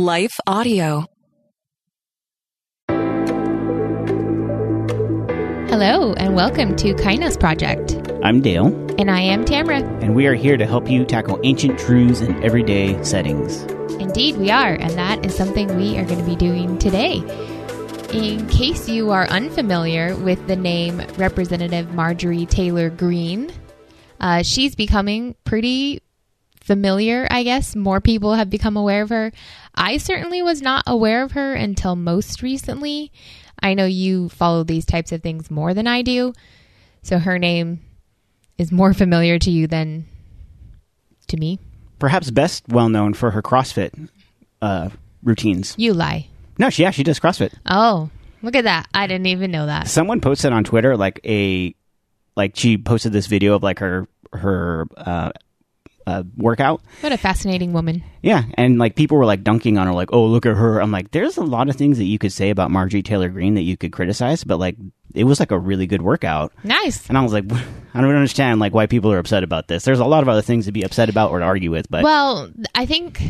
Life Audio. Hello, and welcome to Kainos Project. I'm Dale, And I am Tamra. and we are here to help you tackle ancient truths in everyday settings. Indeed, we are, and that is something we are going to be doing today. In case you are unfamiliar with the name Representative Marjorie Taylor Greene, uh, she's becoming pretty familiar, I guess. More people have become aware of her. I certainly was not aware of her until most recently. I know you follow these types of things more than I do, so her name is more familiar to you than to me. Perhaps best well known for her CrossFit uh, routines. You lie. No, she actually does CrossFit. Oh, look at that. I didn't even know that. Someone posted on Twitter like a like she posted this video of like her her uh, uh, workout. What a fascinating woman. Yeah, and like people were like dunking on her, like, "Oh, look at her." I'm like, there's a lot of things that you could say about Marjorie Taylor Greene that you could criticize, but like it was like a really good workout. Nice. And I was like, I don't understand like why people are upset about this. There's a lot of other things to be upset about or to argue with, but Well, I think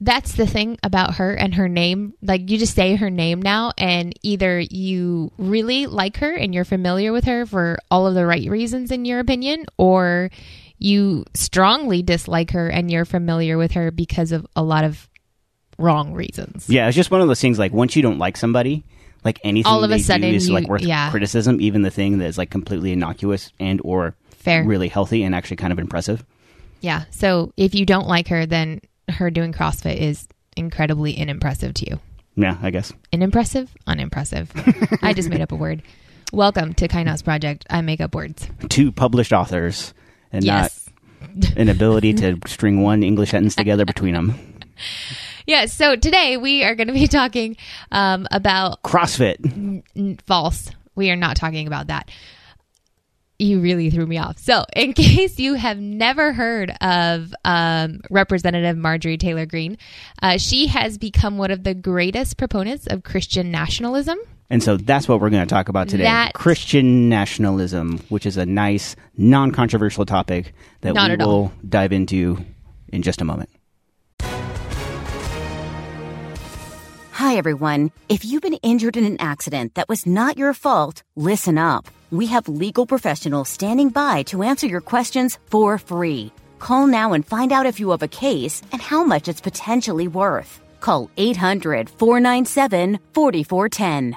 that's the thing about her and her name. Like, you just say her name now, and either you really like her and you're familiar with her for all of the right reasons, in your opinion, or you strongly dislike her and you're familiar with her because of a lot of wrong reasons. Yeah, it's just one of those things. Like once you don't like somebody, like anything All of a sudden do is you- like worth yeah. criticism. Even the thing that is like completely innocuous and or Fair. really healthy and actually kind of impressive. Yeah. So if you don't like her, then her doing CrossFit is incredibly unimpressive to you. Yeah, I guess. Unimpressive? Unimpressive. I just made up a word. Welcome to Kainos Project. I make up words. Two published authors and Yes. not an ability to string one English sentence together between them. Yes. So today we are going to be talking um, about CrossFit. n- false. We are not talking about that. You really threw me off. So, in case you have never heard of um, Representative Marjorie Taylor Greene, uh, she has become one of the greatest proponents of Christian nationalism. And so that's what we're going to talk about today. That- Christian nationalism, which is a nice, non-controversial topic that we at all. will dive into in just a moment. Hi, everyone. If you've been injured in an accident that was not your fault, listen up. We have legal professionals standing by to answer your questions for free. Call now and find out if you have a case and how much it's potentially worth. Call 800 497 4410.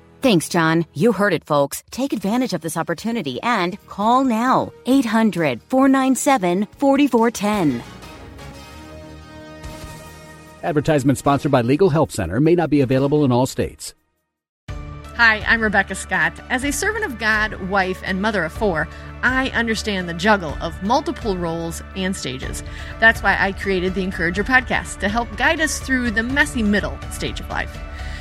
Thanks, John. You heard it, folks. Take advantage of this opportunity and call now. 800 497 4410. Advertisement sponsored by Legal Help Center may not be available in all states. Hi, I'm Rebecca Scott. As a servant of God, wife, and mother of four, I understand the juggle of multiple roles and stages. That's why I created the Encourager podcast to help guide us through the messy middle stage of life.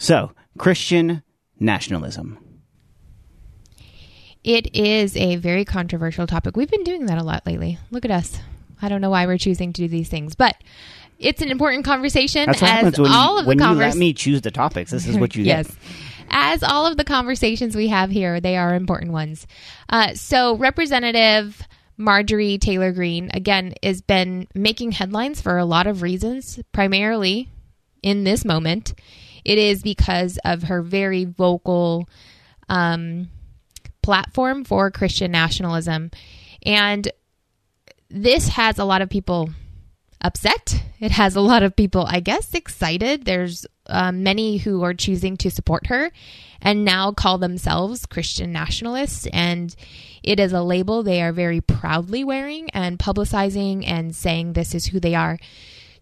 So, Christian nationalism. It is a very controversial topic. We've been doing that a lot lately. Look at us. I don't know why we're choosing to do these things, but it's an important conversation That's what as happens when, all you, of the when you let conversations. me choose the topics. This is what you yes. get. As all of the conversations we have here, they are important ones. Uh, so, Representative Marjorie Taylor Greene, again, has been making headlines for a lot of reasons, primarily in this moment. It is because of her very vocal um, platform for Christian nationalism. And this has a lot of people upset. It has a lot of people, I guess, excited. There's uh, many who are choosing to support her and now call themselves Christian nationalists. And it is a label they are very proudly wearing and publicizing and saying this is who they are.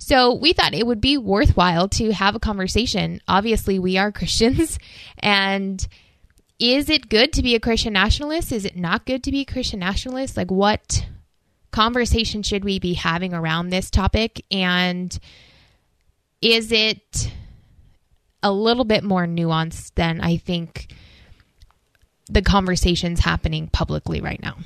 So we thought it would be worthwhile to have a conversation. Obviously, we are Christians. And is it good to be a Christian nationalist? Is it not good to be a Christian nationalist? Like, what conversation should we be having around this topic? And is it a little bit more nuanced than I think the conversations happening publicly right now?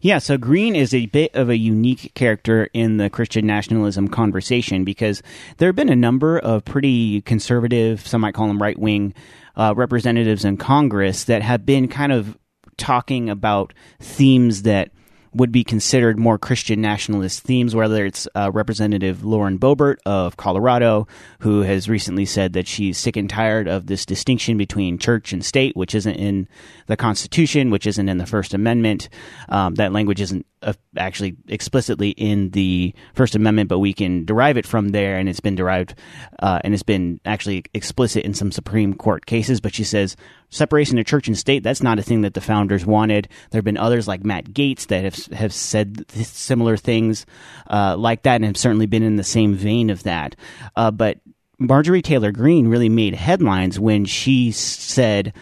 Yeah, so Greene is a bit of a unique character in the Christian nationalism conversation because there have been a number of pretty conservative, some might call them right wing, uh, representatives in Congress that have been kind of talking about themes that would be considered more Christian nationalist themes, whether it's uh, Representative Lauren Boebert of Colorado, who has recently said that she's sick and tired of this distinction between church and state, which isn't in the Constitution, which isn't in the First Amendment. Um, that language isn't uh, actually explicitly in the First Amendment, but we can derive it from there, and it's been derived uh, and it's been actually explicit in some Supreme Court cases. But she says separation of church and state that's not a thing that the founders wanted. There have been others like Matt Gaetz that have have said similar things uh, like that, and have certainly been in the same vein of that. Uh, but Marjorie Taylor Greene really made headlines when she said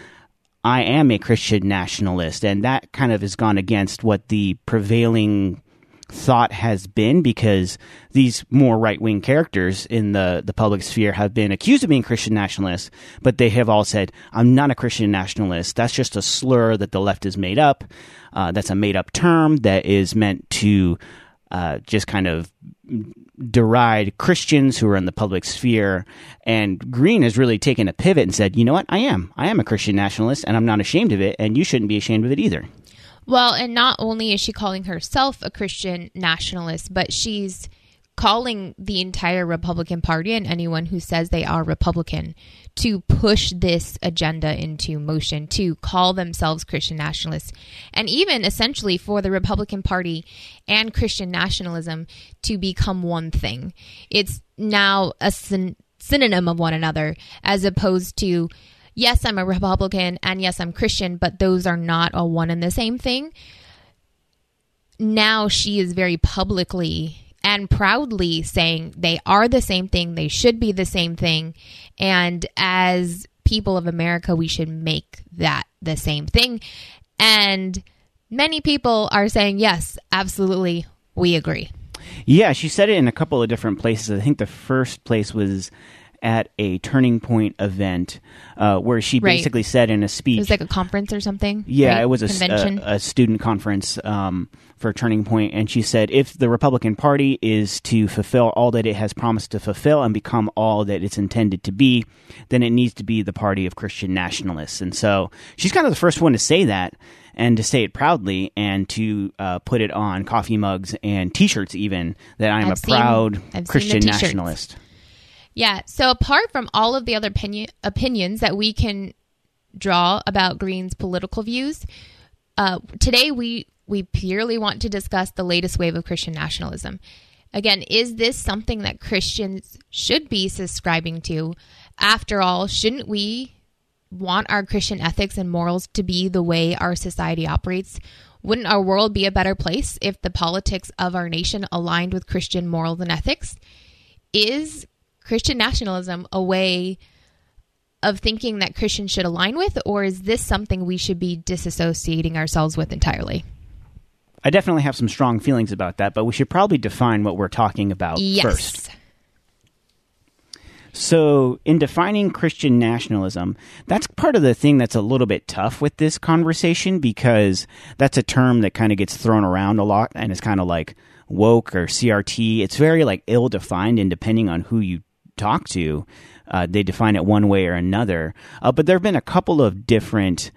I am a Christian nationalist, and that kind of has gone against what the prevailing thought has been because these more right wing characters in the, the public sphere have been accused of being Christian nationalists, but they have all said, I'm not a Christian nationalist. That's just a slur that the left has made up. Uh, that's a made up term that is meant to uh, just kind of deride Christians who are in the public sphere. And Greene has really taken a pivot and said, you know what? I am. I am a Christian nationalist and I'm not ashamed of it. And you shouldn't be ashamed of it either. Well, and not only is she calling herself a Christian nationalist, but she's calling the entire Republican Party and anyone who says they are Republican to push this agenda into motion, to call themselves Christian nationalists, and even essentially for the Republican Party and Christian nationalism to become one thing. It's now a syn- synonym of one another as opposed to. Yes, I'm a Republican and yes, I'm Christian, but those are not a one and the same thing. Now she is very publicly and proudly saying they are the same thing, they should be the same thing. And as people of America, we should make that the same thing. And many people are saying, yes, absolutely, we agree. Yeah, she said it in a couple of different places. I think the first place was at a Turning Point event uh, where she Right. basically said in a speech. It was like a conference or something. Yeah, right? it was a, a, a student conference um, for Turning Point, and she said if the Republican Party is to fulfill all that it has promised to fulfill and become all that it's intended to be, then it needs to be the party of Christian nationalists. And so she's kind of the first one to say that and to say it proudly and to uh, put it on coffee mugs and T-shirts, even that I'm I've a seen- proud I've Christian nationalist. Yeah. So apart from all of the other opinion, opinions that we can draw about Greene's political views, uh, today we we purely want to discuss the latest wave of Christian nationalism. Again, is this something that Christians should be subscribing to? After all, shouldn't we want our Christian ethics and morals to be the way our society operates? Wouldn't our world be a better place if the politics of our nation aligned with Christian morals and ethics? Is Christian nationalism a way of thinking that Christians should align with, or is this something we should be disassociating ourselves with entirely? I definitely have some strong feelings about that, but we should probably define what we're talking about Yes. first. So, in defining Christian nationalism, that's part of the thing that's a little bit tough with this conversation because that's a term that kind of gets thrown around a lot and it's kind of like woke or CRT. It's very like ill defined and depending on who you talk to, uh, they define it one way or another. Uh, but there have been a couple of different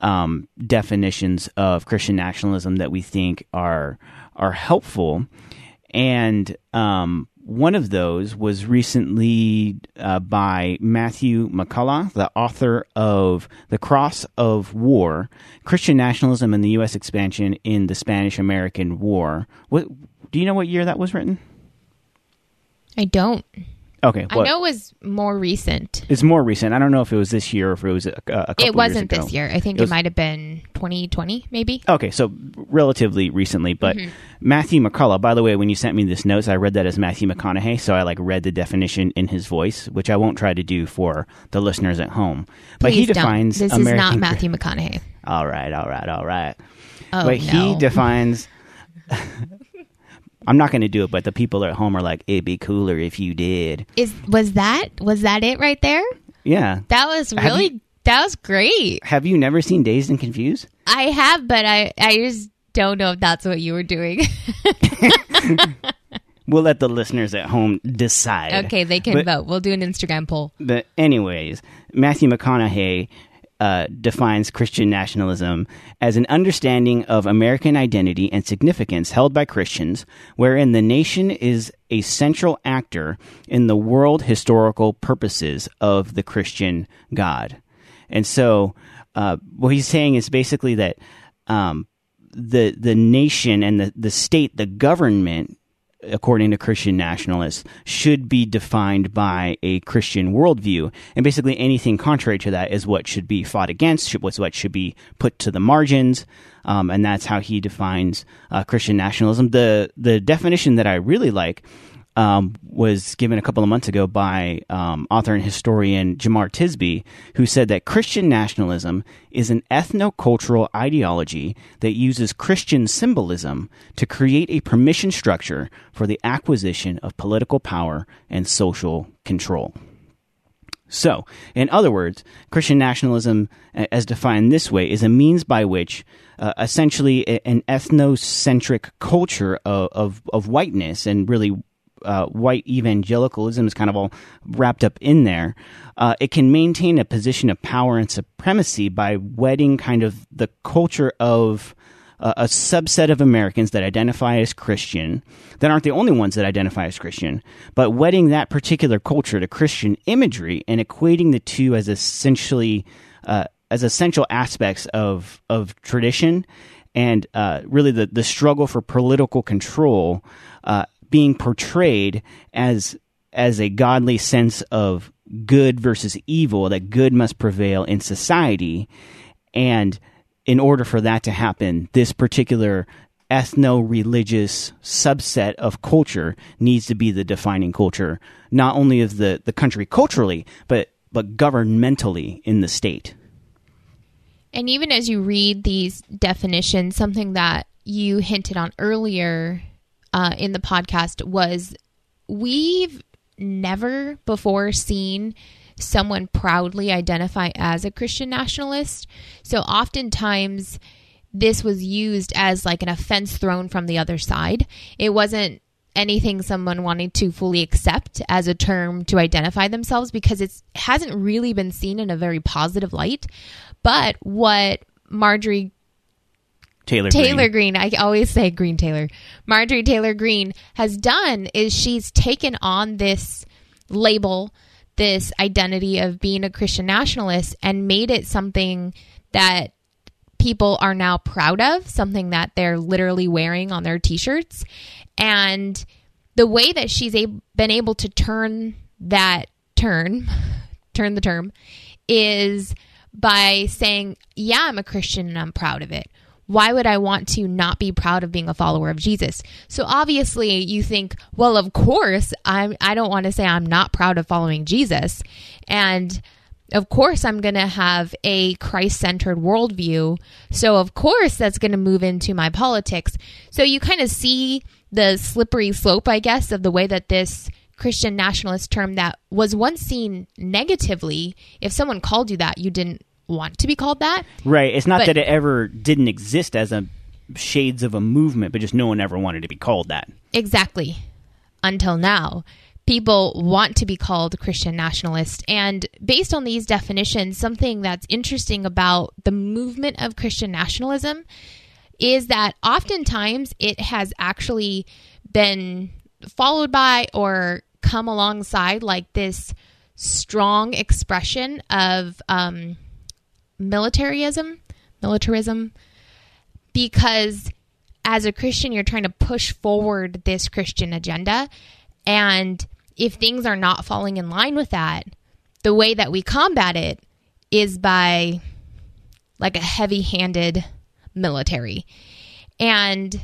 um, definitions of Christian nationalism that we think are are helpful, and um, one of those was recently uh, by Matthew McCullough, the author of *The Cross of War: Christian Nationalism and the U.S. Expansion in the Spanish-American War*. What do you know? What year that was written? I don't. Okay, I know it was more recent. It's more recent. I don't know if it was this year or if it was a, a couple It wasn't this year. I think It it, was- might have been 2020, maybe. Okay, so relatively recently, but mm-hmm. Matthew McCullough. By the way, when you sent me this notes, I read that as Matthew McConaughey, so I like read the definition in his voice, which I won't try to do for the listeners at home. But he defines don't. This American. is not Matthew McConaughey. All right, all right, all right. Oh but no. he defines. I'm not going to do it, but the people at home are like, "It'd be cooler if you did." is was that was that it right there? Yeah. That was really you- that was great. Have you never seen Dazed and Confused? I have, but I I just don't know if that's what you were doing. We'll let the listeners at home decide. okay, they can But- vote. We'll do an Instagram poll. But anyways, Matthew McConaughey uh, defines Christian nationalism as an understanding of American identity and significance held by Christians, wherein the nation is a central actor in the world historical purposes of the Christian God. And so, uh, what he's saying is basically that um, the the nation and the, the state, the government, according to Christian nationalists, should be defined by a Christian worldview. And basically, anything contrary to that is what should be fought against, what's what should be put to the margins. Um, and that's how he defines uh, Christian nationalism. The the definition that I really like um, was given a couple of months ago by um, author and historian Jemar Tisby, who said that Christian nationalism is an ethno-cultural ideology that uses Christian symbolism to create a permission structure for the acquisition of political power and social control. So, in other words, Christian nationalism, as defined this way, is a means by which uh, essentially an ethnocentric culture of, of, of whiteness and really uh, white evangelicalism is kind of all wrapped up in there. Uh, it can maintain a position of power and supremacy by wedding kind of the culture of uh, a subset of Americans that identify as Christian, that aren't the only ones that identify as Christian, but wedding that particular culture to Christian imagery and equating the two as essentially uh, as essential aspects of of tradition and uh, really the the struggle for political control uh, being portrayed as as a godly sense of good versus evil that good must prevail in society and in order for that to happen, this particular ethno religious subset of culture needs to be the defining culture, not only of the, the country culturally, but, but governmentally in the state. And even as you read these definitions, something that you hinted on earlier uh, in the podcast was we've never before seen someone proudly identify as a Christian nationalist. So oftentimes this was used as like an offense thrown from the other side. It wasn't anything someone wanted to fully accept as a term to identify themselves because it hasn't really been seen in a very positive light. But what Marjorie Taylor Taylor Greene. Greene. I always say Greene Taylor. Marjorie Taylor Greene has done is she's taken on this label, this identity of being a Christian nationalist, and made it something that people are now proud of, something that they're literally wearing on their t shirts. And the way that she's a- been able to turn that turn, turn the term, is by saying, Yeah, I'm a Christian and I'm proud of it. Why would I want to not be proud of being a follower of Jesus? So obviously you think, well, of course, I'm I don't want to say I'm not proud of following Jesus. And of course I'm going to have a Christ-centered worldview. So of course that's going to move into my politics. So you kind of see the slippery slope, I guess, of the way that this Christian nationalist term that was once seen negatively, if someone called you that, you didn't want to be called that. Right. It's not But- that it ever didn't exist as a shades of a movement, but just no one ever wanted to be called that. Exactly. Until now, people want to be called Christian nationalist. And based on these definitions, something that's interesting about the movement of Christian nationalism is that oftentimes it has actually been followed by or come alongside like this strong expression of um, militarism, militarism, because as a Christian, you're trying to push forward this Christian agenda. And if things are not falling in line with that, the way that we combat it is by like a heavy handed military. And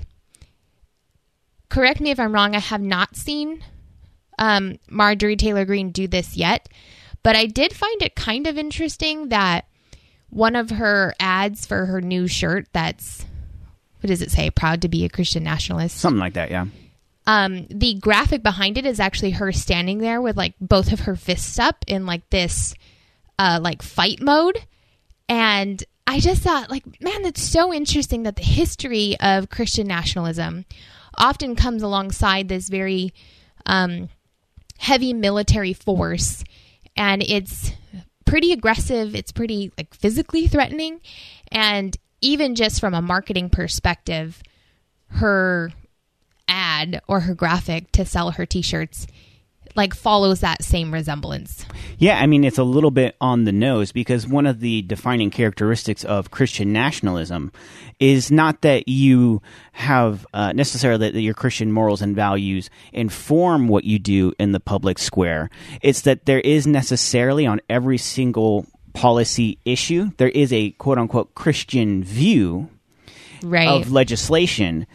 correct me if I'm wrong, I have not seen um, Marjorie Taylor Greene do this yet, but I did find it kind of interesting that one of her ads for her new shirt that's what does it say? Proud to be a Christian nationalist. Something like that, yeah. Um, the graphic behind it is actually her standing there with like both of her fists up in like this uh like fight mode. And I just thought like, man, that's so interesting that the history of Christian nationalism often comes alongside this very um heavy military force and it's pretty aggressive, it's pretty like physically threatening. And even just from a marketing perspective, her ad or her graphic to sell her t-shirts like follows that same resemblance. Yeah, I mean, it's a little bit on the nose because one of the defining characteristics of Christian nationalism is not that you have uh, necessarily that your Christian morals and values inform what you do in the public square. It's that there is necessarily on every single policy issue, there is a quote unquote Christian view Right. of legislation.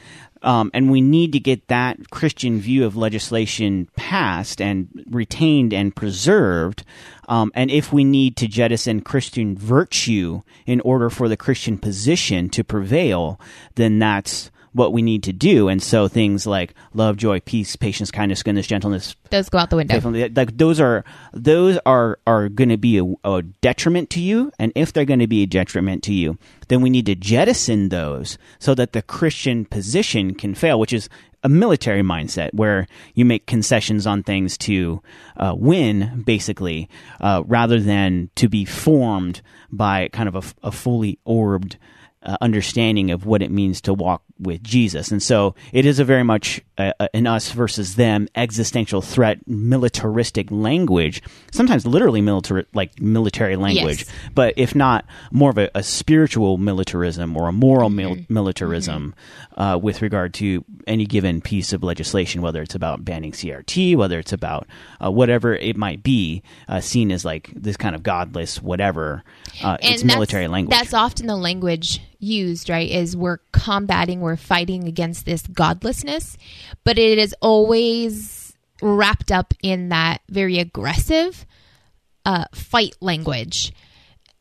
Um, and we need to get that Christian view of legislation passed and retained and preserved. Um, and if we need to jettison Christian virtue in order for the Christian position to prevail, then that's what we need to do. And so things like love, joy, peace, patience, kindness, goodness, gentleness, Those go out the window. like those are those are are going to be a, a detriment to you. And if they're going to be a detriment to you, then we need to jettison those so that the Christian position can fail, which is a military mindset where you make concessions on things to uh, win, basically, uh, rather than to be formed by kind of a, a fully orbed uh, understanding of what it means to walk with Jesus. And so it is a very much uh, uh, an us versus them existential threat, militaristic language, sometimes literally military, like military language, Yes. but if not more of a, a spiritual militarism or a moral mil- militarism uh, with regard to any given piece of legislation, whether it's about banning CRT, whether it's about uh, whatever it might be, uh, seen as like this kind of godless whatever. Uh, it's military language. That's often the language used, right? Is we're combating, we're fighting against this godlessness, but it is always wrapped up in that very aggressive uh, fight language.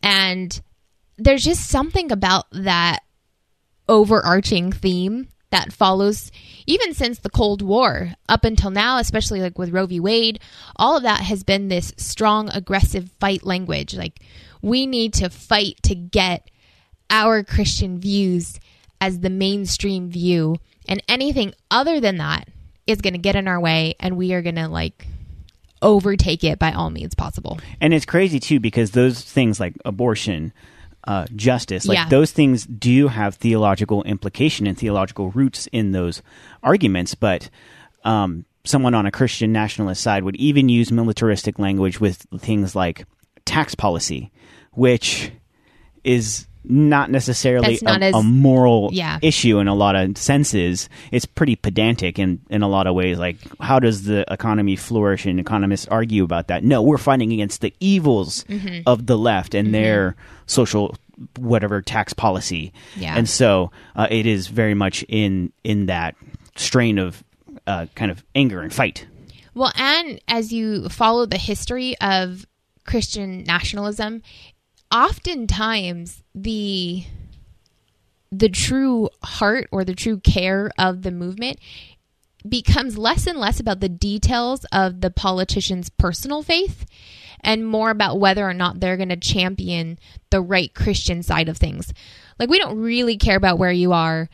And there's just something about that overarching theme that follows even since the Cold War up until now, especially like with Roe v. Wade, all of that has been this strong, aggressive fight language. Like, we need to fight to get our Christian views as the mainstream view, and anything other than that is going to get in our way, and we are going to like overtake it by all means possible. and it's crazy too because those things like abortion uh, justice like Yeah. those things do have theological implication and theological roots in those arguments but um, someone on a christian nationalist side would even use militaristic language with things like tax policy which is not necessarily not a, as- a moral Yeah. issue in a lot of senses. It's pretty pedantic in, in a lot of ways. Like, how does the economy flourish? And economists argue about that. No, we're fighting against the evils Mm-hmm. of the left and their social whatever tax policy. Yeah. And so uh, it is very much in in that strain of uh, kind of anger and fight. Well, and as you follow the history of Christian nationalism, oftentimes the the true heart or the true care of the movement becomes less and less about the details of the politician's personal faith and more about whether or not they're going to champion the right Christian side of things. Like, we don't really care about where you are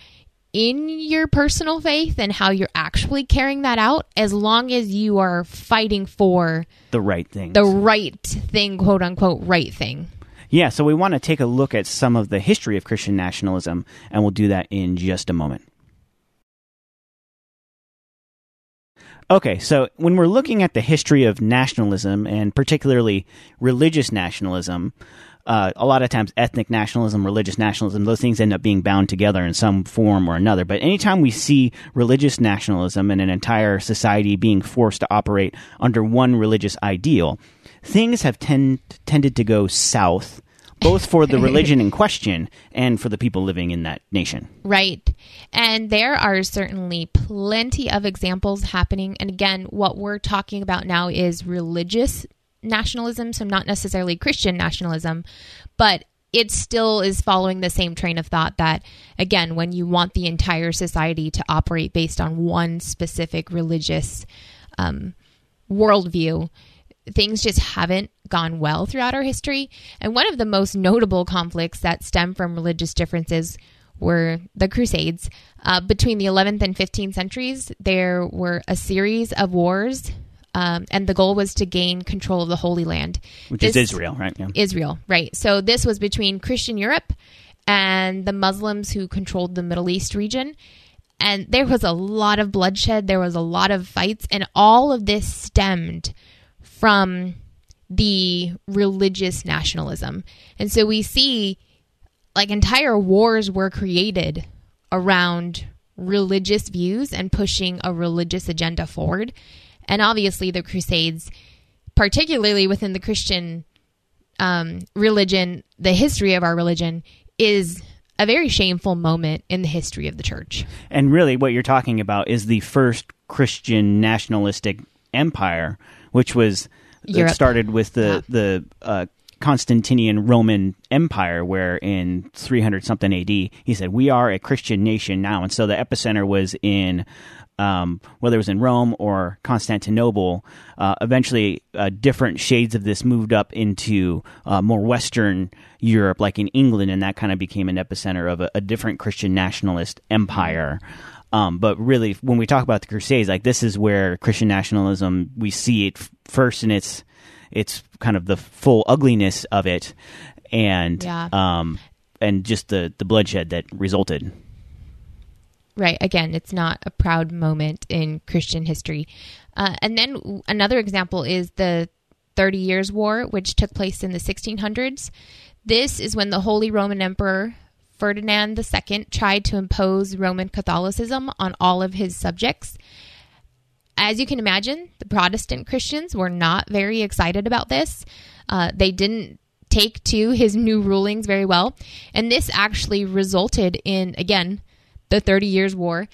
in your personal faith and how you're actually carrying that out as long as you are fighting for The right thing. the right thing, quote unquote, right thing. Yeah, so we want to take a look at some of the history of Christian nationalism, and we'll do that in just a moment. Okay, so when we're looking at the history of nationalism and particularly religious nationalism, uh, a lot of times ethnic nationalism, religious nationalism, those things end up being bound together in some form or another. But anytime we see religious nationalism and an entire society being forced to operate under one religious ideal, things have tend, tended to go south. Both for the religion in question and for the people living in that nation. Right. And there are certainly plenty of examples happening. And again, what we're talking about now is religious nationalism, so not necessarily Christian nationalism, but it still is following the same train of thought that, again, when you want the entire society to operate based on one specific religious um, worldview, things just haven't gone well throughout our history. And one of the most notable conflicts that stem from religious differences were the Crusades. Uh, between the 11th and 15th centuries, there were a series of wars um, and the goal was to gain control of the Holy Land, which this, is Israel, right? Yeah. Israel, right? So this was between Christian Europe and the Muslims who controlled the Middle East region. And there was a lot of bloodshed, there was a lot of fights, and all of this stemmed from the religious nationalism. And so we see like entire wars were created around religious views and pushing a religious agenda forward. And obviously, the Crusades, particularly within the Christian um, religion, the history of our religion, is a very shameful moment in the history of the church. And really, what you're talking about is the first Christian nationalistic empire, which was Europe. started with the yeah. the uh, Constantinian Roman Empire, where in 300 something AD, he said, We are a Christian nation now. And so the epicenter was in um, whether it was in Rome or Constantinople, uh, eventually uh, different shades of this moved up into uh, more Western Europe, like in England, and that kind of became an epicenter of a, a different Christian nationalist empire. Um, but really, when we talk about the Crusades, like this is where Christian nationalism we see it first in its its kind of the full ugliness of it, and yeah. um, and just the the bloodshed that resulted. Right. Again, it's not a proud moment in Christian history. Uh, and then another example is the Thirty Years' War, which took place in the 1600s. This is when the Holy Roman Emperor Ferdinand II tried to impose Roman Catholicism on all of his subjects. As you can imagine, the Protestant Christians were not very excited about this. Uh, they didn't take to his new rulings very well. And this actually resulted in, again, the 30 Years' War,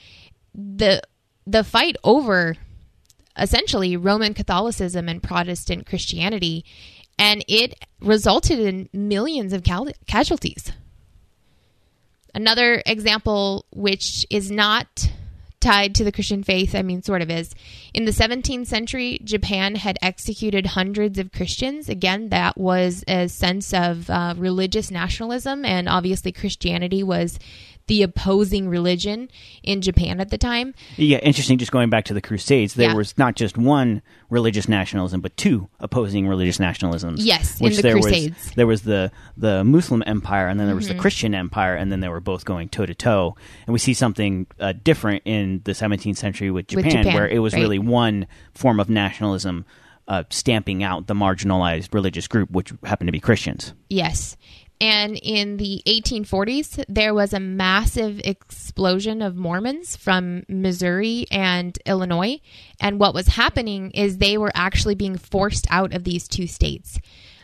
the the fight over essentially Roman Catholicism and Protestant Christianity, and it resulted in millions of cal- casualties. Another example, which is not tied to the Christian faith, I mean, sort of is. In the 17th century, Japan had executed hundreds of Christians. Again, that was a sense of uh, religious nationalism, and obviously, Christianity was the opposing religion in Japan at the time. Yeah, interesting. Just going back to the Crusades, there yeah. was not just one religious nationalism, but two opposing religious nationalisms. Yes, which in the there Crusades. Was, there was the the Muslim Empire, and then there was mm-hmm. the Christian Empire, and then they were both going toe to toe. And we see something uh, different in the 17th century with Japan, with Japan where it was right. really one form of nationalism. Uh, stamping out the marginalized religious group, which happened to be Christians. Yes. And in the 1840s, there was a massive explosion of Mormons from Missouri and Illinois. And what was happening is they were actually being forced out of these two states.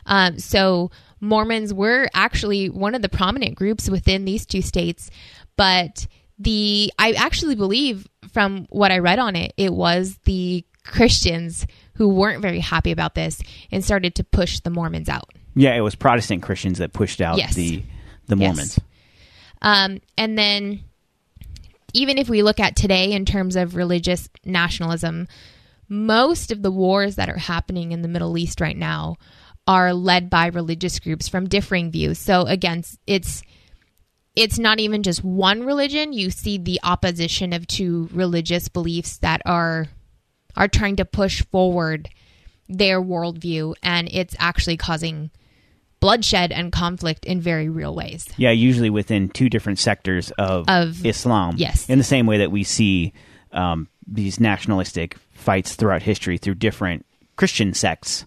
Um, so Mormons were actually one of the prominent groups within these two states. But the, I actually believe from what I read on it, it was the Christians who weren't very happy about this and started to push the Mormons out. Yeah, it was Protestant Christians that pushed out yes. the the Mormons. Yes. Um, and then, even if we look at today in terms of religious nationalism, most of the wars that are happening in the Middle East right now are led by religious groups from differing views. So again, it's it's not even just one religion. You see the opposition of two religious beliefs that are are trying to push forward their worldview, and it's actually causing bloodshed and conflict in very real ways. Yeah, usually within two different sectors of, of Islam. Yes. In the same way that we see um, these nationalistic fights throughout history through different Christian sects.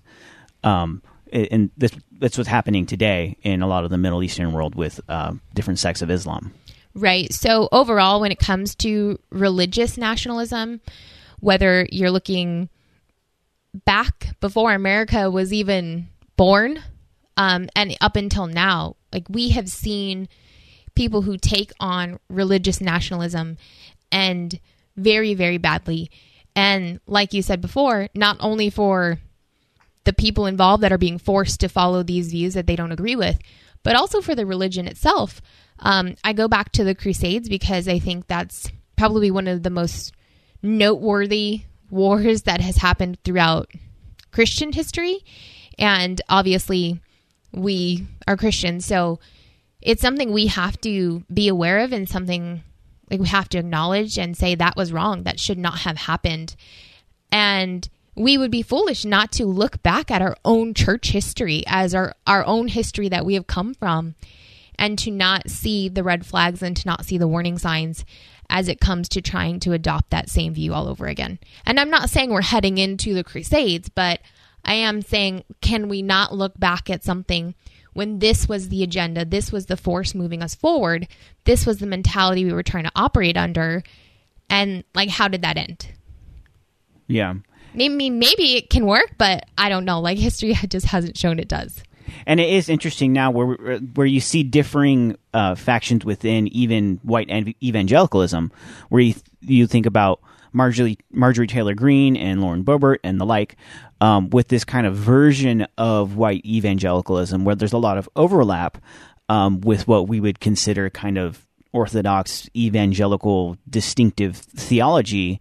Um, and this that's what's happening today in a lot of the Middle Eastern world with uh, different sects of Islam. Right. So overall, when it comes to religious nationalism, whether you're looking back before America was even born, um, and up until now, like we have seen people who take on religious nationalism and very, very badly. And like you said before, not only for the people involved that are being forced to follow these views that they don't agree with, but also for the religion itself. Um, I go back to the Crusades because I think that's probably one of the most noteworthy wars that has happened throughout Christian history. And obviously, we are Christians. So it's something we have to be aware of and something like we have to acknowledge and say that was wrong. That should not have happened. And we would be foolish not to look back at our own church history as our, our own history that we have come from and to not see the red flags and to not see the warning signs as it comes to trying to adopt that same view all over again. And I'm not saying we're heading into the Crusades, but I am saying, can we not look back at something when this was the agenda, this was the force moving us forward, this was the mentality we were trying to operate under, and like, how did that end? Yeah maybe maybe it can work, but I don't know. Like history just hasn't shown it does. And it is interesting now where where you see differing uh, factions within even white evangelicalism, where you you think about Marjorie Marjorie Taylor Greene and Lauren Boebert and the like, um, with this kind of version of white evangelicalism, where there's a lot of overlap um, with what we would consider kind of orthodox evangelical distinctive theology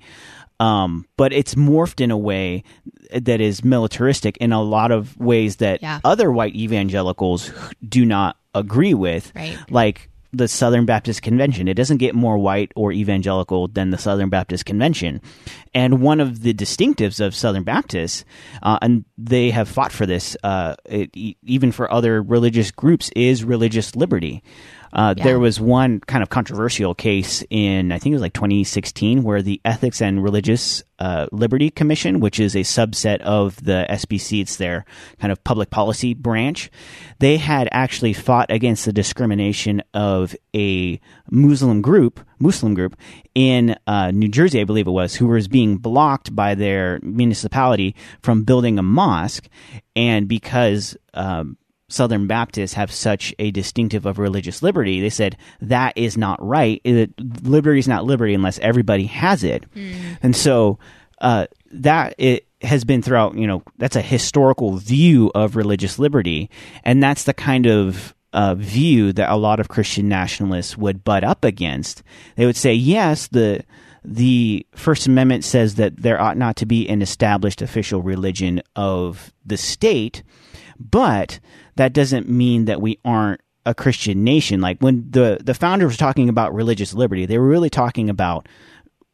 um, but it's morphed in a way that is militaristic in a lot of ways that yeah. other white evangelicals do not agree with. Right. Like the Southern Baptist Convention. It doesn't get more white or evangelical than the Southern Baptist Convention. And one of the distinctives of Southern Baptists, uh, and they have fought for this, uh, it, even for other religious groups, is religious liberty. Uh, yeah. There was one kind of controversial case in, I think it was like 2016, where the Ethics and Religious uh, Liberty Commission, which is a subset of the SBC, it's their kind of public policy branch, they had actually fought against the discrimination of a Muslim group, Muslim group in uh, New Jersey, I believe it was, who was being blocked by their municipality from building a mosque, and because um, Southern Baptists have such a distinctive of religious liberty, they said that is not right. It, liberty is not liberty unless everybody has it. Mm. And so uh, that it has been throughout, you know, that's a historical view of religious liberty. And that's the kind of uh, view that a lot of Christian nationalists would butt up against. They would say, yes, the the First Amendment says that there ought not to be an established official religion of the state, but that doesn't mean that we aren't a Christian nation. Like when the the founder was talking about religious liberty, they were really talking about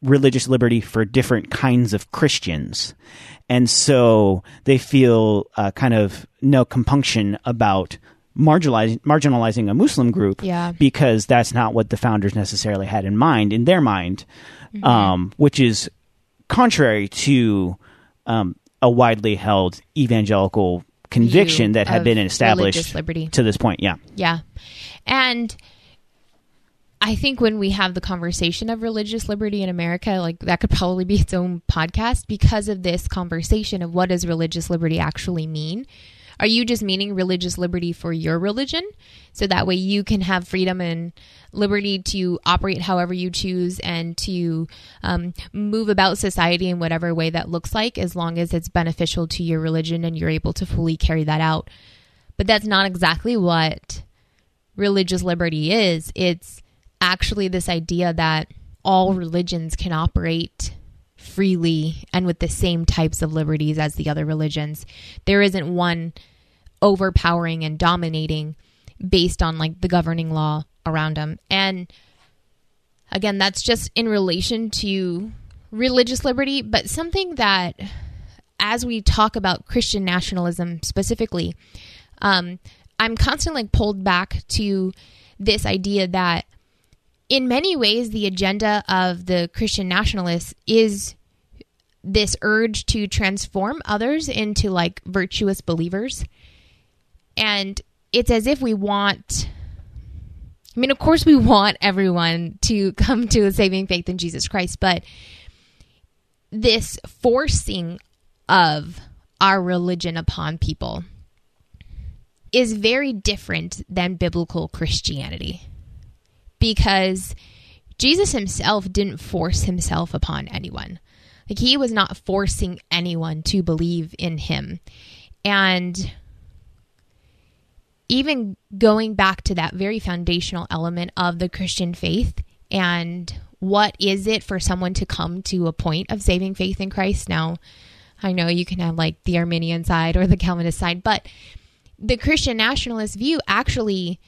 religious liberty for different kinds of Christians, and so they feel uh, kind of no compunction about marginalizing marginalizing a Muslim group, yeah. because that's not what the founders necessarily had in mind in their mind, mm-hmm. um, which is contrary to um, a widely held evangelical conviction that had been established liberty. to this point. Yeah. Yeah. And I think when we have the conversation of religious liberty in America, like that could probably be its own podcast because of this conversation of what does religious liberty actually mean. Are you just meaning religious liberty for your religion? So that way you can have freedom and liberty to operate however you choose and to um, move about society in whatever way that looks like, as long as it's beneficial to your religion and you're able to fully carry that out. But that's not exactly what religious liberty is. It's actually this idea that all religions can operate freely and with the same types of liberties as the other religions. There isn't one overpowering and dominating based on like the governing law around them. And again, that's just in relation to religious liberty, but something that as we talk about Christian nationalism specifically, um, I'm constantly pulled back to this idea that in many ways the agenda of the Christian nationalists is this urge to transform others into like virtuous believers. And it's as if we want I mean, of course, we want everyone to come to a saving faith in Jesus Christ, but this forcing of our religion upon people is very different than biblical Christianity because Jesus himself didn't force himself upon anyone. Like he was not forcing anyone to believe in him. And even going back to that very foundational element of the Christian faith and what is it for someone to come to a point of saving faith in Christ? Now, I know you can have like the Arminian side or the Calvinist side, but the Christian nationalist view actually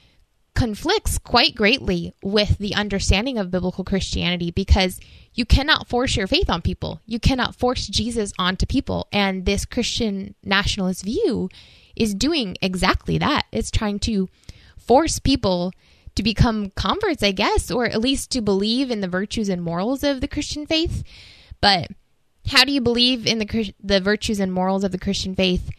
conflicts quite greatly with the understanding of biblical Christianity because you cannot force your faith on people. You cannot force Jesus onto people. And this Christian nationalist view is doing exactly that. It's trying to force people to become converts, I guess, or at least to believe in the virtues and morals of the Christian faith. But how do you believe in the the virtues and morals of the Christian faith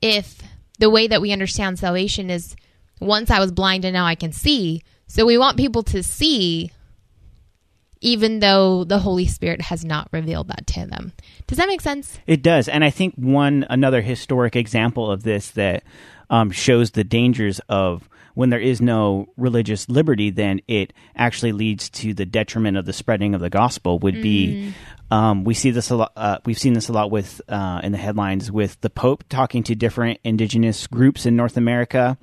if the way that we understand salvation is once I was blind and now I can see. So we want people to see even though the Holy Spirit has not revealed that to them. Does that make sense? It does. And I think one another historic example of this that um, shows the dangers of when there is no religious liberty, then it actually leads to the detriment of the spreading of the gospel. Would mm. be um, we see this a lot. Uh, we've seen this a lot with uh, in the headlines with the Pope talking to different indigenous groups in North America.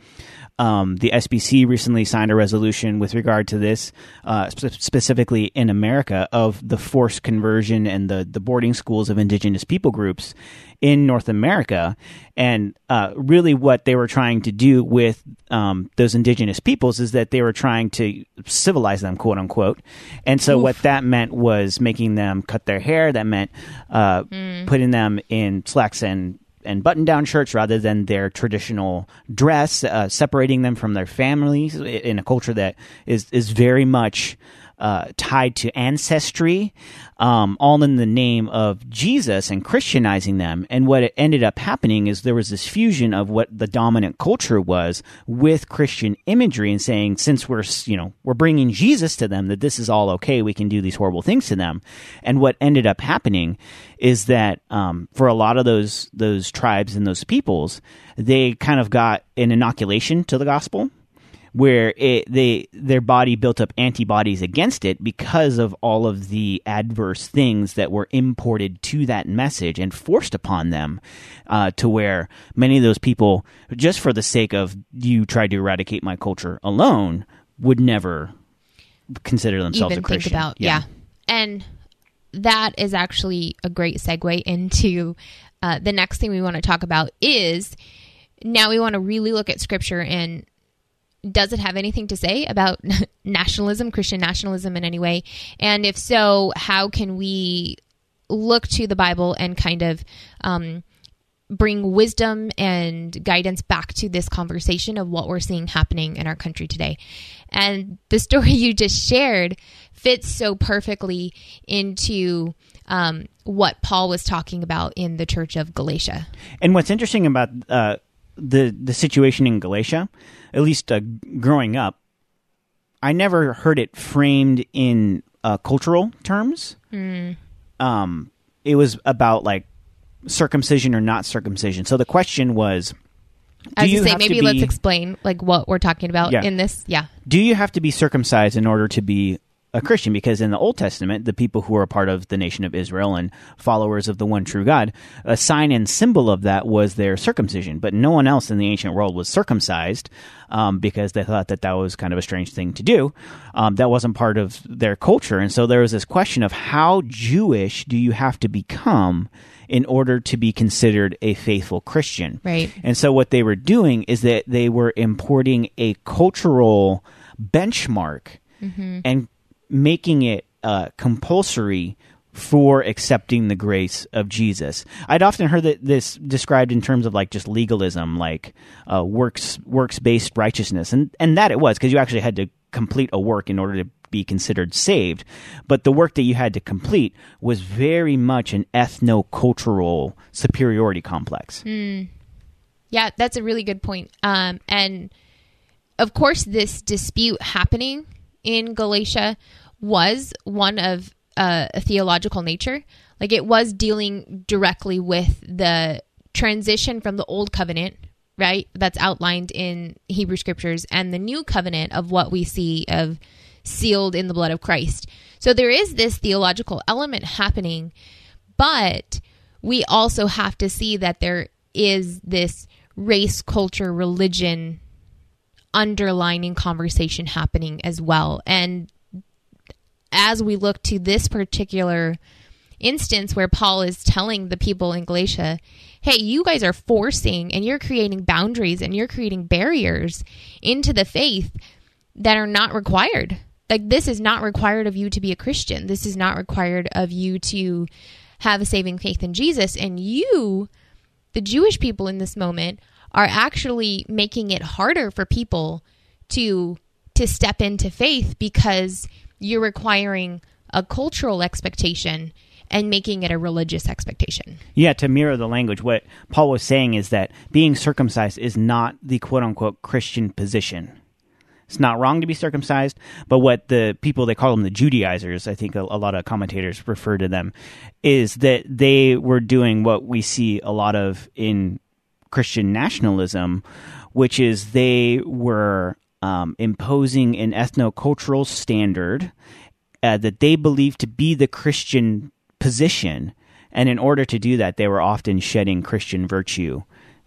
Um, the SBC recently signed a resolution with regard to this, uh, sp- specifically in America, of the forced conversion and the, the boarding schools of indigenous people groups in North America. And uh, really, what they were trying to do with um, those indigenous peoples is that they were trying to civilize them, quote unquote. And so, Oof. what that meant was making them cut their hair. That meant uh, mm. putting them in slacks and and button down shirts rather than their traditional dress, uh, separating them from their families in a culture that is is very much uh, tied to ancestry, um, all in the name of Jesus and Christianizing them. And what ended up happening is there was this fusion of what the dominant culture was with Christian imagery and saying, since we're, you know, we're bringing Jesus to them, that this is all okay. We can do these horrible things to them. And what ended up happening is that um, for a lot of those those tribes and those peoples, they kind of got an inoculation to the gospel where it, they their body built up antibodies against it because of all of the adverse things that were imported to that message and forced upon them uh, to where many of those people just for the sake of you tried to eradicate my culture alone would never consider themselves Even a Christian. Think about, yeah. yeah. And that is actually a great segue into uh, the next thing we want to talk about is now we want to really look at scripture and does it have anything to say about nationalism, Christian nationalism in any way? And if so, how can we look to the Bible and kind of um, bring wisdom and guidance back to this conversation of what we're seeing happening in our country today? And the story you just shared fits so perfectly into um, what Paul was talking about in the church of Galatia. And what's interesting about uh, the the situation in Galatia at least uh, growing up, I never heard it framed in uh, cultural terms. Mm. Um, it was about like circumcision or not circumcision. So the question was. I was to say maybe be, let's explain like what we're talking about yeah. in this. Yeah. Do you have to be circumcised in order to be a Christian because in the Old Testament, the people who are part of the nation of Israel and followers of the one true God, a sign and symbol of that was their circumcision. But no one else in the ancient world was circumcised um, because they thought that that was kind of a strange thing to do. Um, that wasn't part of their culture. And so there was this question of how Jewish do you have to become in order to be considered a faithful Christian? Right. And so what they were doing is that they were importing a cultural benchmark mm-hmm. and making it uh, compulsory for accepting the grace of Jesus. I'd often heard that this described in terms of like just legalism, like uh, works works based righteousness, and and that it was because you actually had to complete a work in order to be considered saved. But the work that you had to complete was very much an ethno-cultural superiority complex. Yeah, that's a really good point. Um, and of course, this dispute happening in Galatia was one of uh, a theological nature. Like it was dealing directly with the transition from the old covenant, right? That's outlined in Hebrew scriptures, and the new covenant of what we see of sealed in the blood of Christ. So there is this theological element happening, but we also have to see that there is this race, culture, religion underlining conversation happening as well. And as we look to this particular instance where Paul is telling the people in Galatia, hey, you guys are forcing and you're creating boundaries and you're creating barriers into the faith that are not required. Like, this is not required of you to be a Christian. This is not required of you to have a saving faith in Jesus. And you, the Jewish people in this moment, are actually making it harder for people to to step into faith because you're requiring a cultural expectation and making it a religious expectation. Yeah, to mirror the language, what Paul was saying is that being circumcised is not the quote unquote Christian position. It's not wrong to be circumcised, but what the people they call them the Judaizers, I think a, a, lot of commentators refer to them, is that they were doing what we see a lot of in Christian nationalism, which is they were um, imposing an ethno-cultural standard uh, that they believed to be the Christian position, and in order to do that, they were often shedding Christian virtue.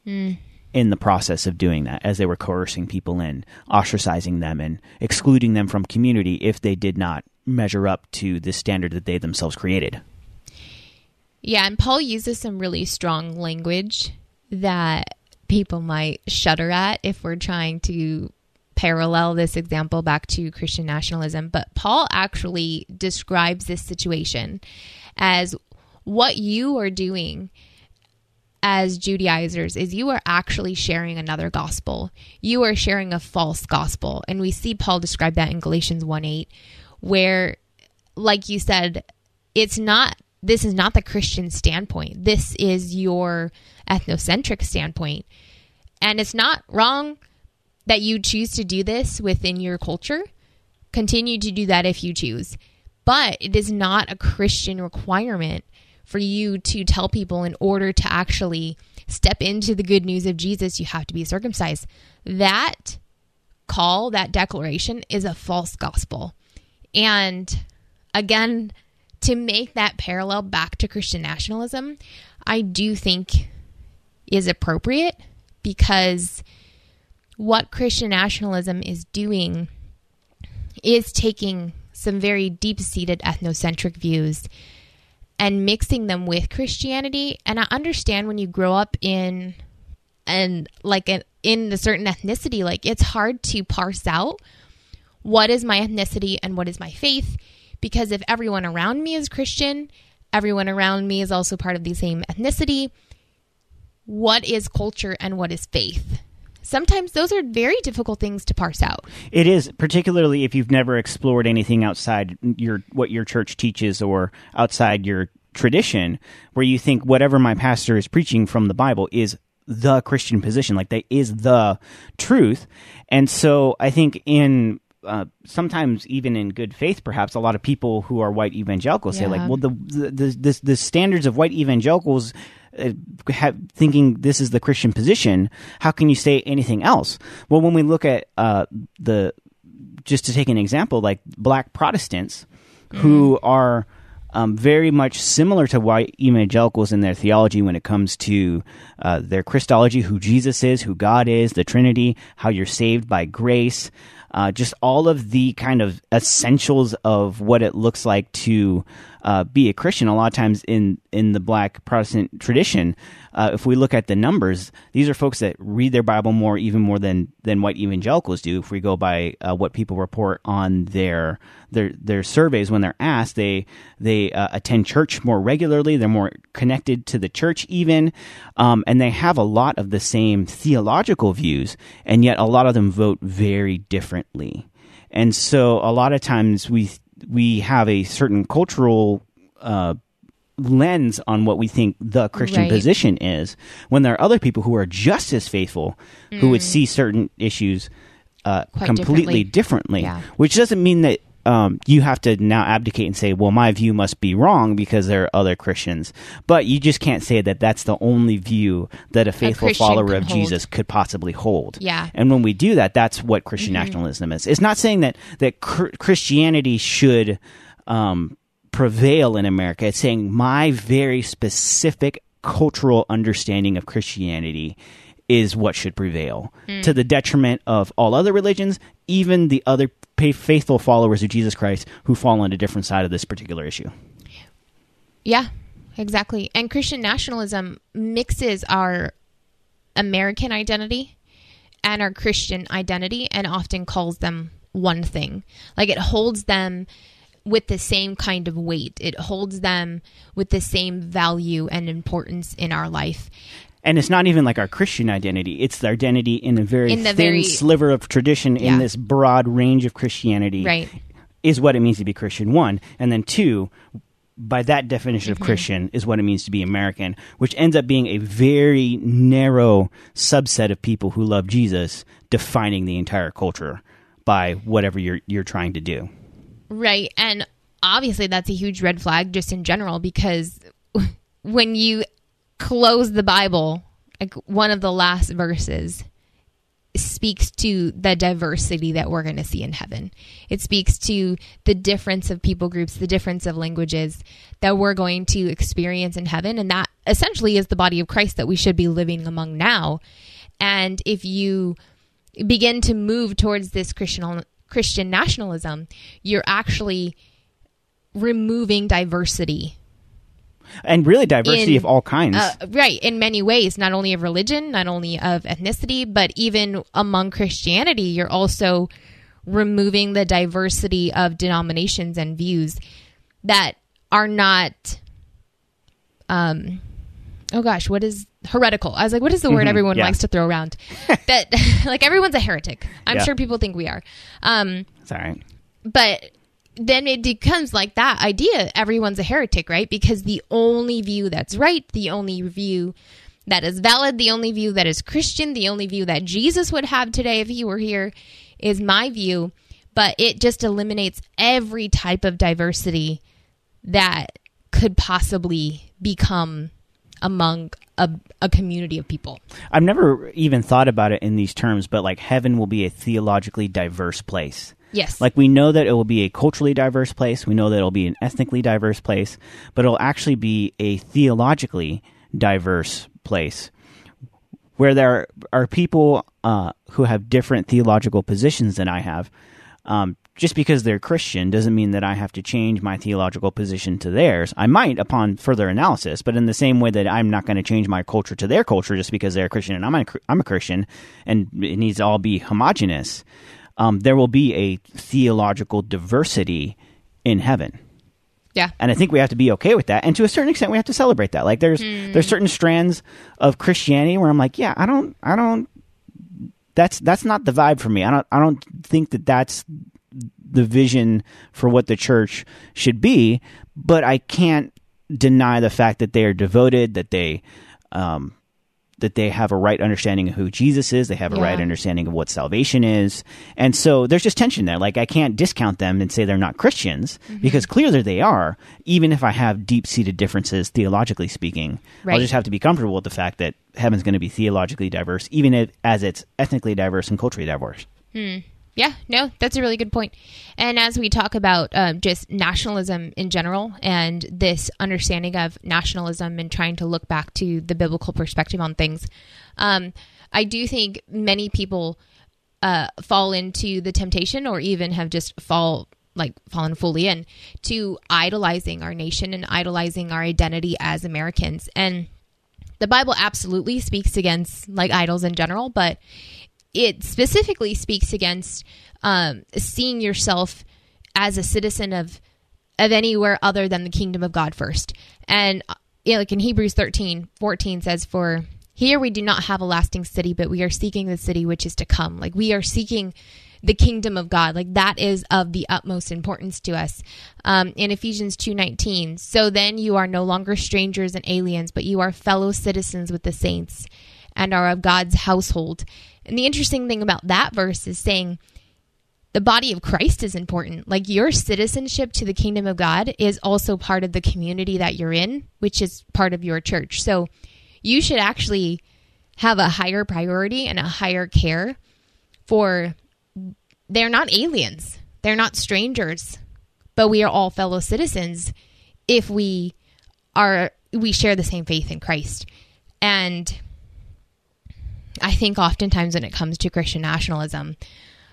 Mm in the process of doing that as they were coercing people in, ostracizing them, and excluding them from community if they did not measure up to the standard that they themselves created. Yeah, and Paul uses some really strong language that people might shudder at if we're trying to parallel this example back to Christian nationalism. But Paul actually describes this situation as what you are doing as Judaizers is you are actually sharing another gospel. You are sharing a false gospel. And we see Paul describe that in Galatians 1 8, where, like you said, it's not, this is not the Christian standpoint. This is your ethnocentric standpoint. And it's not wrong that you choose to do this within your culture. Continue to do that if you choose. But it is not a Christian requirement for you to tell people in order to actually step into the good news of Jesus, you have to be circumcised. That call, that declaration is a false gospel. And again, to make that parallel back to Christian nationalism, I do think is appropriate because what Christian nationalism is doing is taking some very deep seated ethnocentric views and mixing them with Christianity. And I understand when you grow up in and like in a certain ethnicity, like it's hard to parse out what is my ethnicity and what is my faith. Because if everyone around me is Christian, everyone around me is also part of the same ethnicity. What is culture and what is faith? Sometimes those are very difficult things to parse out. It is, particularly if you've never explored anything outside your what your church teaches or outside your tradition, where you think whatever my pastor is preaching from the Bible is the Christian position, like that is the truth. And so I think in uh, sometimes even in good faith, perhaps a lot of people who are white evangelicals yeah. say like, well, the the, the the the standards of white evangelicals have, thinking this is the Christian position, how can you say anything else? Well, when we look at uh, the, just to take an example, like black Protestants who are um, very much similar to white evangelicals in their theology when it comes to uh, their Christology, who Jesus is, who God is, the Trinity, how you're saved by grace. Uh, just all of the kind of essentials of what it looks like to uh, be a Christian. A lot of times in in the Black Protestant tradition, uh, if we look at the numbers, these are folks that read their Bible more, even more than than white evangelicals do. If we go by uh, what people report on their their their surveys when they're asked, they they uh, attend church more regularly. They're more connected to the church, even, um, and they have a lot of the same theological views, and yet a lot of them vote very differently. and so a lot of times we we have a certain cultural uh, lens on what we think the Christian Right. position is, when there are other people who are just as faithful who would see certain issues uh, Mm. Completely differently. differently. Yeah. Which doesn't mean that um, you have to now abdicate and say, "Well, my view must be wrong because there are other Christians." But you just can't say that that's the only view that a faithful Christian follower of hold. Jesus could possibly hold. Yeah. And when we do that, that's what Christian Mm-hmm. nationalism is. It's not saying that that cr- Christianity should um, prevail in America. It's saying my very specific cultural understanding of Christianity is what should prevail Hmm. to the detriment of all other religions, even the other faithful followers of Jesus Christ who fall on a different side of this particular issue. Yeah, exactly. And Christian nationalism mixes our American identity and our Christian identity and often calls them one thing. Like it holds them with the same kind of weight, it holds them with the same value and importance in our life. And it's not even like our Christian identity. It's the identity in a very In thin very- sliver of tradition Yeah. in this broad range of Christianity. Right. Is what it means to be Christian, one. And then two, by that definition Mm-hmm. of Christian, is what it means to be American, which ends up being a very narrow subset of people who love Jesus, defining the entire culture by whatever you're you're trying to do. Right. And obviously, that's a huge red flag just in general because when you close the Bible, like one of the last verses speaks to the diversity that we're going to see in heaven. It speaks to the difference of people groups, the difference of languages that we're going to experience in heaven. And that essentially is the body of Christ that we should be living among now. And if you begin to move towards this Christian Christian nationalism, you're actually removing diversity. And really diversity In- of all kinds. Uh, right, in many ways, not only of religion, not only of ethnicity, but even among Christianity, you're also removing the diversity of denominations and views that are not um oh gosh, what is heretical? I was like, what is the word everyone yeah. likes to throw around? that like everyone's a heretic. I'm Yeah. sure people think we are. Um it's all right. but then it becomes like that idea everyone's a heretic right? Because the only view that's right the only view that is valid the only view that is christian the only view that jesus would have today if he were here is my view. But it just eliminates every type of diversity that could possibly become among a, a community of people. I've never even thought about it in these terms, but like heaven will be a theologically diverse place. Yes Like we know that it will be a culturally diverse place, we know that it'll be an ethnically diverse place, but it'll actually be a theologically diverse place where there are people uh, who have different theological positions than I have. Um, just because they're Christian doesn't mean that I have to change my theological position to theirs. I might upon further analysis, but in the same way that I'm not going to change my culture to their culture just because they're Christian and I'm a, I'm a Christian, and it needs to all be homogenous. Um, there will be a theological diversity in heaven yeah and I think we have to be okay with that. And to a certain extent, we have to celebrate that. Like there's there's certain strands of Christianity where I'm like, yeah, I don't, I don't. That's that's not the vibe for me. I don't I don't think that that's the vision for what the church should be. But I can't deny the fact that they are devoted, that they. Um, that they have a right understanding of who Jesus is, they have a Yeah. right understanding of what salvation is. And so there's just tension there. Like I can't discount them and say they're not Christians Mm-hmm. because clearly they are, even if I have deep-seated differences theologically speaking. Right. I'll just have to be comfortable with the fact that heaven's going to be theologically diverse even if, as it's ethnically diverse and culturally diverse. Yeah, no, that's a really good point. And as we talk about um, just nationalism in general and this understanding of nationalism and trying to look back to the biblical perspective on things, um, I do think many people uh, fall into the temptation or even have just fall like fallen fully in to idolizing our nation and idolizing our identity as Americans. And the Bible absolutely speaks against like idols in general, but it specifically speaks against um, seeing yourself as a citizen of of anywhere other than the kingdom of God first. And uh, yeah, like in Hebrews 13, 14 says, For here we do not have a lasting city, but we are seeking the city which is to come. Like we are seeking the kingdom of God. Like that is of the utmost importance to us. Um, in Ephesians 2:19, so then you are no longer strangers and aliens, but you are fellow citizens with the saints and are of God's household. And the interesting thing about that verse is saying the body of Christ is important. Like your citizenship to the kingdom of God is also part of the community that you're in, which is part of your church. So you should actually have a higher priority and a higher care for they're not aliens. They're not strangers, but we are all fellow citizens if we are we share the same faith in Christ. And I think oftentimes when it comes to Christian nationalism,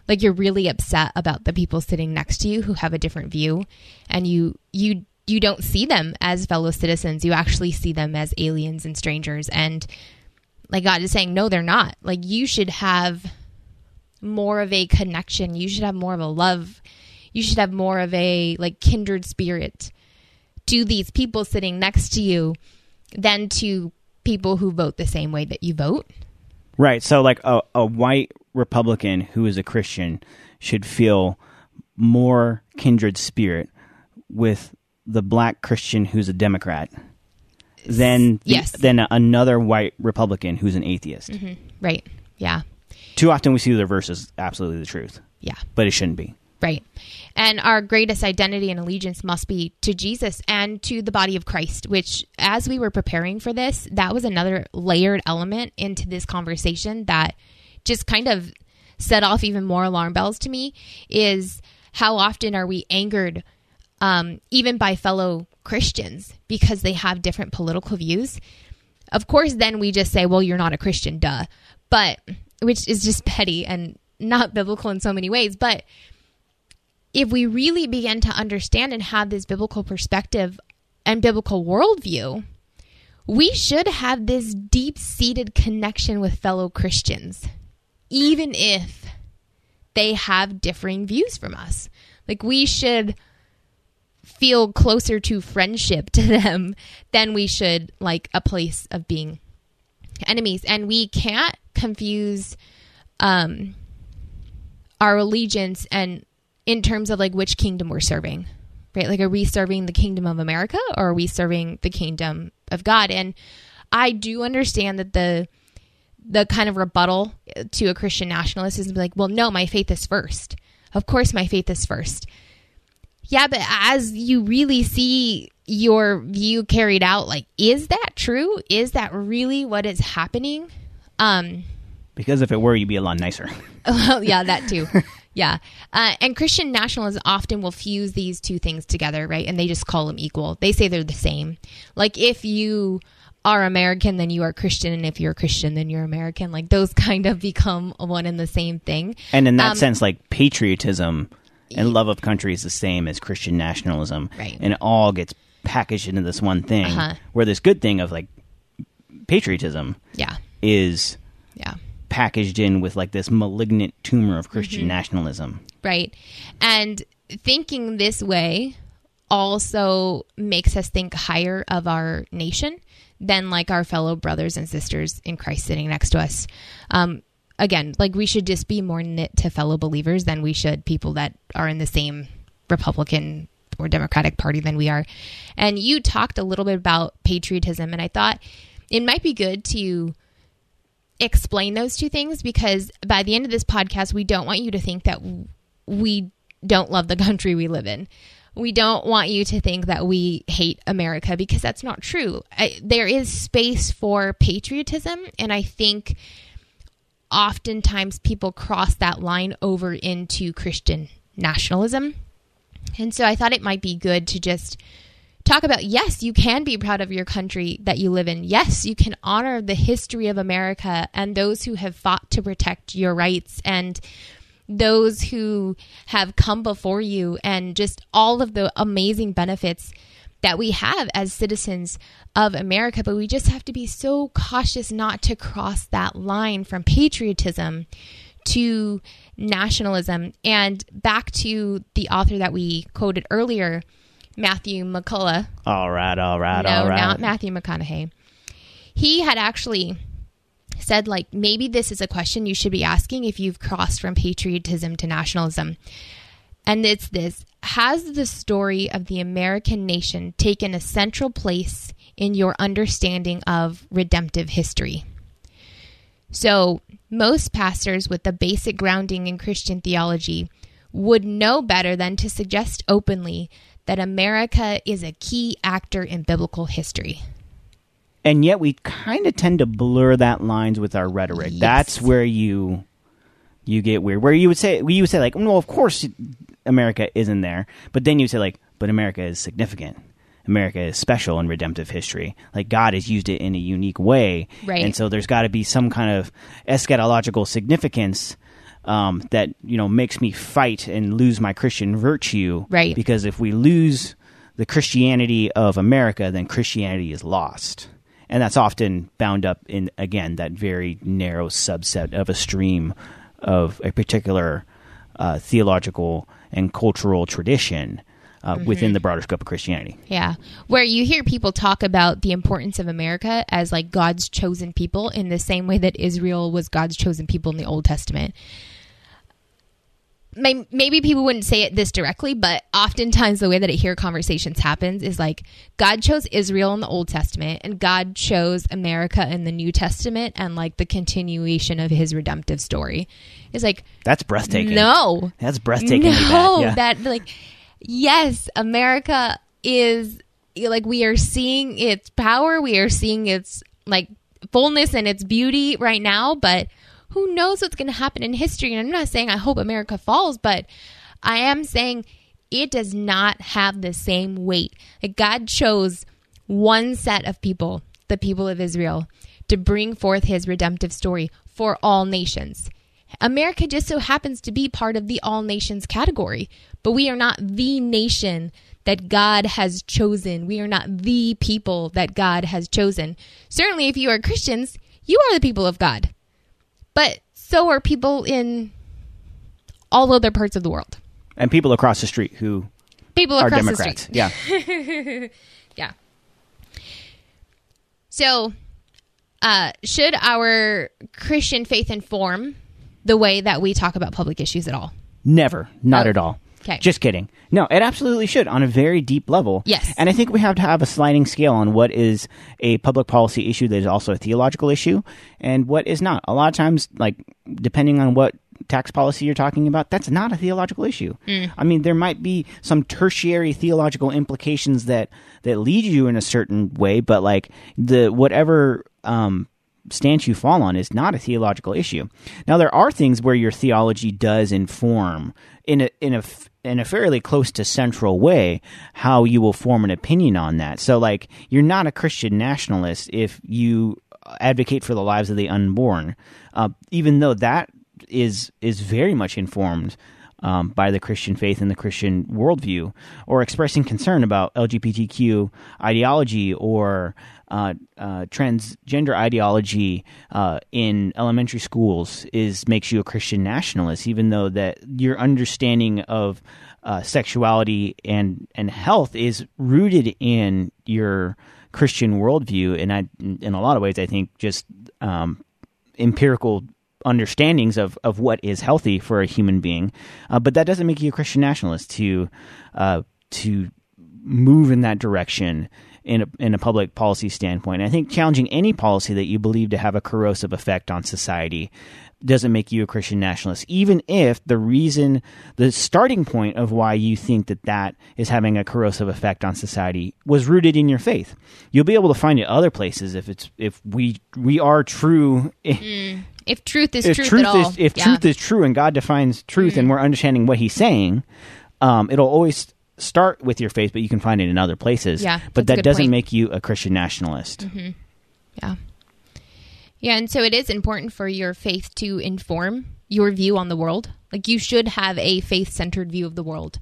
like you're really upset about the people sitting next to you who have a different view and you you you don't see them as fellow citizens. You actually see them as aliens and strangers and like God is saying no they're not. Like you should have more of a connection. You should have more of a love. You should have more of a like kindred spirit to these people sitting next to you than to people who vote the same way that you vote. Right. So, like a, a white Republican who is a Christian should feel more kindred spirit with the black Christian who's a Democrat than Yes. than another white Republican who's an atheist. Mm-hmm. Right. Yeah. Too often we see the reverse is absolutely the truth, Yeah. but it shouldn't be. Right. And our greatest identity and allegiance must be to Jesus and to the body of Christ, which, as we were preparing for this, that was another layered element into this conversation that just kind of set off even more alarm bells to me is how often are we angered um, even by fellow Christians because they have different political views? Of course, then we just say, well, you're not a Christian, duh. But, which is just petty and not biblical in so many ways. But if we really begin to understand and have this biblical perspective and biblical worldview, we should have this deep seated connection with fellow Christians, even if they have differing views from us. Like, we should feel closer to friendship to them than we should like a place of being enemies. And we can't confuse um, our allegiance and in terms of like which kingdom we're serving right? Like are we serving the kingdom of america or are we serving the kingdom of god? And i do understand that the the kind of rebuttal to a christian nationalist is like well no my faith is first. Of course my faith is first. Yeah but as you really see your view carried out like is that true? Is that really what is happening? Um Because if it were, you'd be a lot nicer. well, yeah, that too. Yeah. Uh, and Christian nationalism often will fuse these two things together, right? And they just call them equal. They say they're the same. Like if you are American, then you are Christian. And if you're Christian, then you're American. Like those kind of become one and the same thing. And in that Um, sense, like patriotism and love of country is the same as Christian nationalism, Right. and it all gets packaged into this one thing. Uh-huh. Where this good thing of like patriotism Yeah. is Yeah. Packaged in with like this malignant tumor of Christian Mm-hmm. nationalism. Right. And thinking this way also makes us think higher of our nation than like our fellow brothers and sisters in Christ sitting next to us. Um, again, like we should just be more knit to fellow believers than we should people that are in the same Republican or Democratic Party than we are. And you talked a little bit about patriotism, and I thought it might be good to explain those two things because by the end of this podcast, we don't want you to think that we don't love the country we live in. We don't want you to think that we hate America because that's not true. I, there is space for patriotism, and I think oftentimes people cross that line over into Christian nationalism. And so I thought it might be good to just talk about yes, you can be proud of your country that you live in. Yes, you can honor the history of America and those who have fought to protect your rights and those who have come before you and just all of the amazing benefits that we have as citizens of America. But we just have to be so cautious not to cross that line from patriotism to nationalism. And back to the author that we quoted earlier, Matthew McCullough. All right, all right, no, all right. not Matthew McConaughey. He had actually said like maybe this is a question you should be asking if you've crossed from patriotism to nationalism. And it's this Has the story of the American nation taken a central place in your understanding of redemptive history? So, most pastors with a basic grounding in Christian theology would know better than to suggest openly that America is a key actor in biblical history. And yet we kind of tend to blur that lines with our rhetoric. Yes. That's where you you get weird. Where you would say you would say like, well, of course America isn't there, but then you say like, but America is significant. America is special in redemptive history. Like God has used it in a unique way, Right. And so there's got to be some kind of eschatological significance um, that you know makes me fight and lose my Christian virtue, Right. Because if we lose the Christianity of America, then Christianity is lost, and that's often bound up in again that very narrow subset of a stream of a particular uh, theological and cultural tradition uh, within the broader scope of Christianity. Yeah. Where you hear people talk about the importance of America as like God's chosen people in the same way that Israel was God's chosen people in the Old Testament. May- Maybe people wouldn't say it this directly, but oftentimes the way that I hear conversations happens is like God chose Israel in the Old Testament and God chose America in the New Testament and like the continuation of his redemptive story. Is like That's breathtaking. no. that's breathtaking. No, yeah. that like yes, America is like we are seeing its power, we are seeing its like fullness and its beauty right now, but who knows what's going to happen in history? And I'm not saying I hope America falls, but I am saying it does not have the same weight. Like God chose one set of people, the people of Israel, to bring forth his redemptive story for all nations. America just so happens to be part of the all nations category, but we are not the nation that God has chosen. We are not the people that God has chosen. Certainly, if you are Christians, you are the people of God, but so are people in all other parts of the world. and people across the street who People are Democrats. street. Yeah. Yeah. So, uh, should our Christian faith inform the way that we talk about public issues at all? Never. Not Oh. at all. 'Kay. Just kidding. No, it absolutely should on a very deep level. Yes. And I think we have to have a sliding scale on what is a public policy issue that is also a theological issue and what is not. A lot of times, like, depending on what tax policy you're talking about, that's not a theological issue. I mean, there might be some tertiary theological implications that, that lead you in a certain way, but like the whatever um, stance you fall on is not a theological issue. Now there are things where your theology does inform in a in a in a fairly close to central way how you will form an opinion on that. So like you're not a Christian nationalist if you advocate for the lives of the unborn, uh, even though that is is very much informed um, by the Christian faith and the Christian worldview, or expressing concern about LGBTQ ideology or uh, uh, transgender ideology uh, in elementary schools is makes you a Christian nationalist, even though that your understanding of uh, sexuality and and health is rooted in your Christian worldview, and I, in a lot of ways, I think just um, empirical understandings of, of what is healthy for a human being, uh, but that doesn't make you a Christian nationalist to uh, to move in that direction in a, in a public policy standpoint. I think challenging any policy that you believe to have a corrosive effect on society doesn't make you a Christian nationalist, even if the reason, the starting point of why you think that that is having a corrosive effect on society was rooted in your faith. You'll be able to find it other places if it's if we we are true If truth is if truth, truth at all, if yeah. Mm-hmm. truth is true and God defines truth and we're understanding what He's saying, um, it'll always start with your faith, but you can find it in other places. Yeah, but that doesn't point. Mm-hmm. make you a Christian nationalist. Yeah. Yeah, and so it is important for your faith to inform your view on the world. Like you should have a faith-centered view of the world.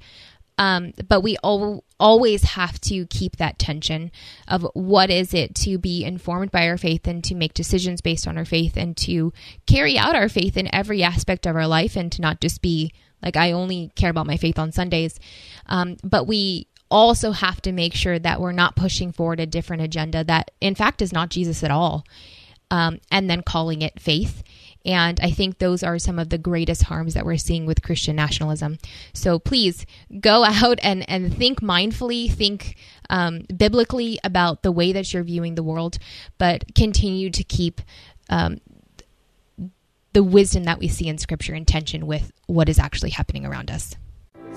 Um, but we al- always have to keep that tension of what is it to be informed by our faith and to make decisions based on our faith and to carry out our faith in every aspect of our life and to not just be like I only care about my faith on Sundays. Um, but we also have to make sure that we're not pushing forward a different agenda that in fact is not Jesus at all um, and then calling it faith. And I think those are some of the greatest harms that we're seeing with Christian nationalism. So please go out and, and think mindfully, think um, biblically about the way that you're viewing the world, but continue to keep um, the wisdom that we see in Scripture in tension with what is actually happening around us.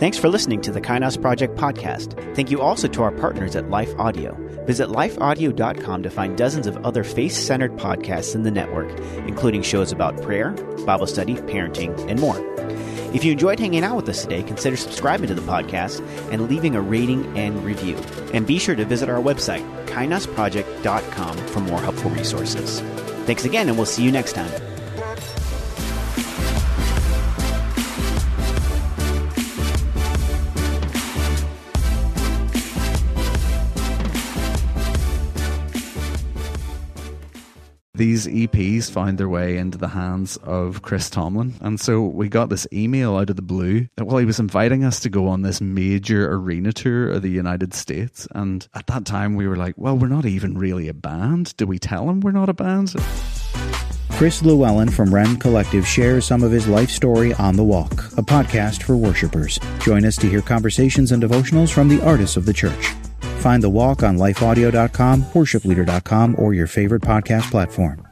Thanks for listening to the Kainos Project podcast. Thank you also to our partners at Life Audio. Visit lifeaudio.com to find dozens of other faith centered podcasts in the network, including shows about prayer, Bible study, parenting, and more. If you enjoyed hanging out with us today, consider subscribing to the podcast and leaving a rating and review. And be sure to visit our website, kainosproject.com, for more helpful resources. Thanks again, and we'll see you next time. These EPs found their way into the hands of Chris Tomlin. And so we got this email out of the blue that, well, he was inviting us to go on this major arena tour of the United States. And at that time, we were like, well, we're not even really a band. Do we tell him we're not a band? Chris Llewellyn from Rend Collective shares some of his life story on the walk, a podcast for worshipers. Join us to hear conversations and devotionals from the artists of the church. Find The Walk on lifeaudio.com, worshipleader.com, or your favorite podcast platform.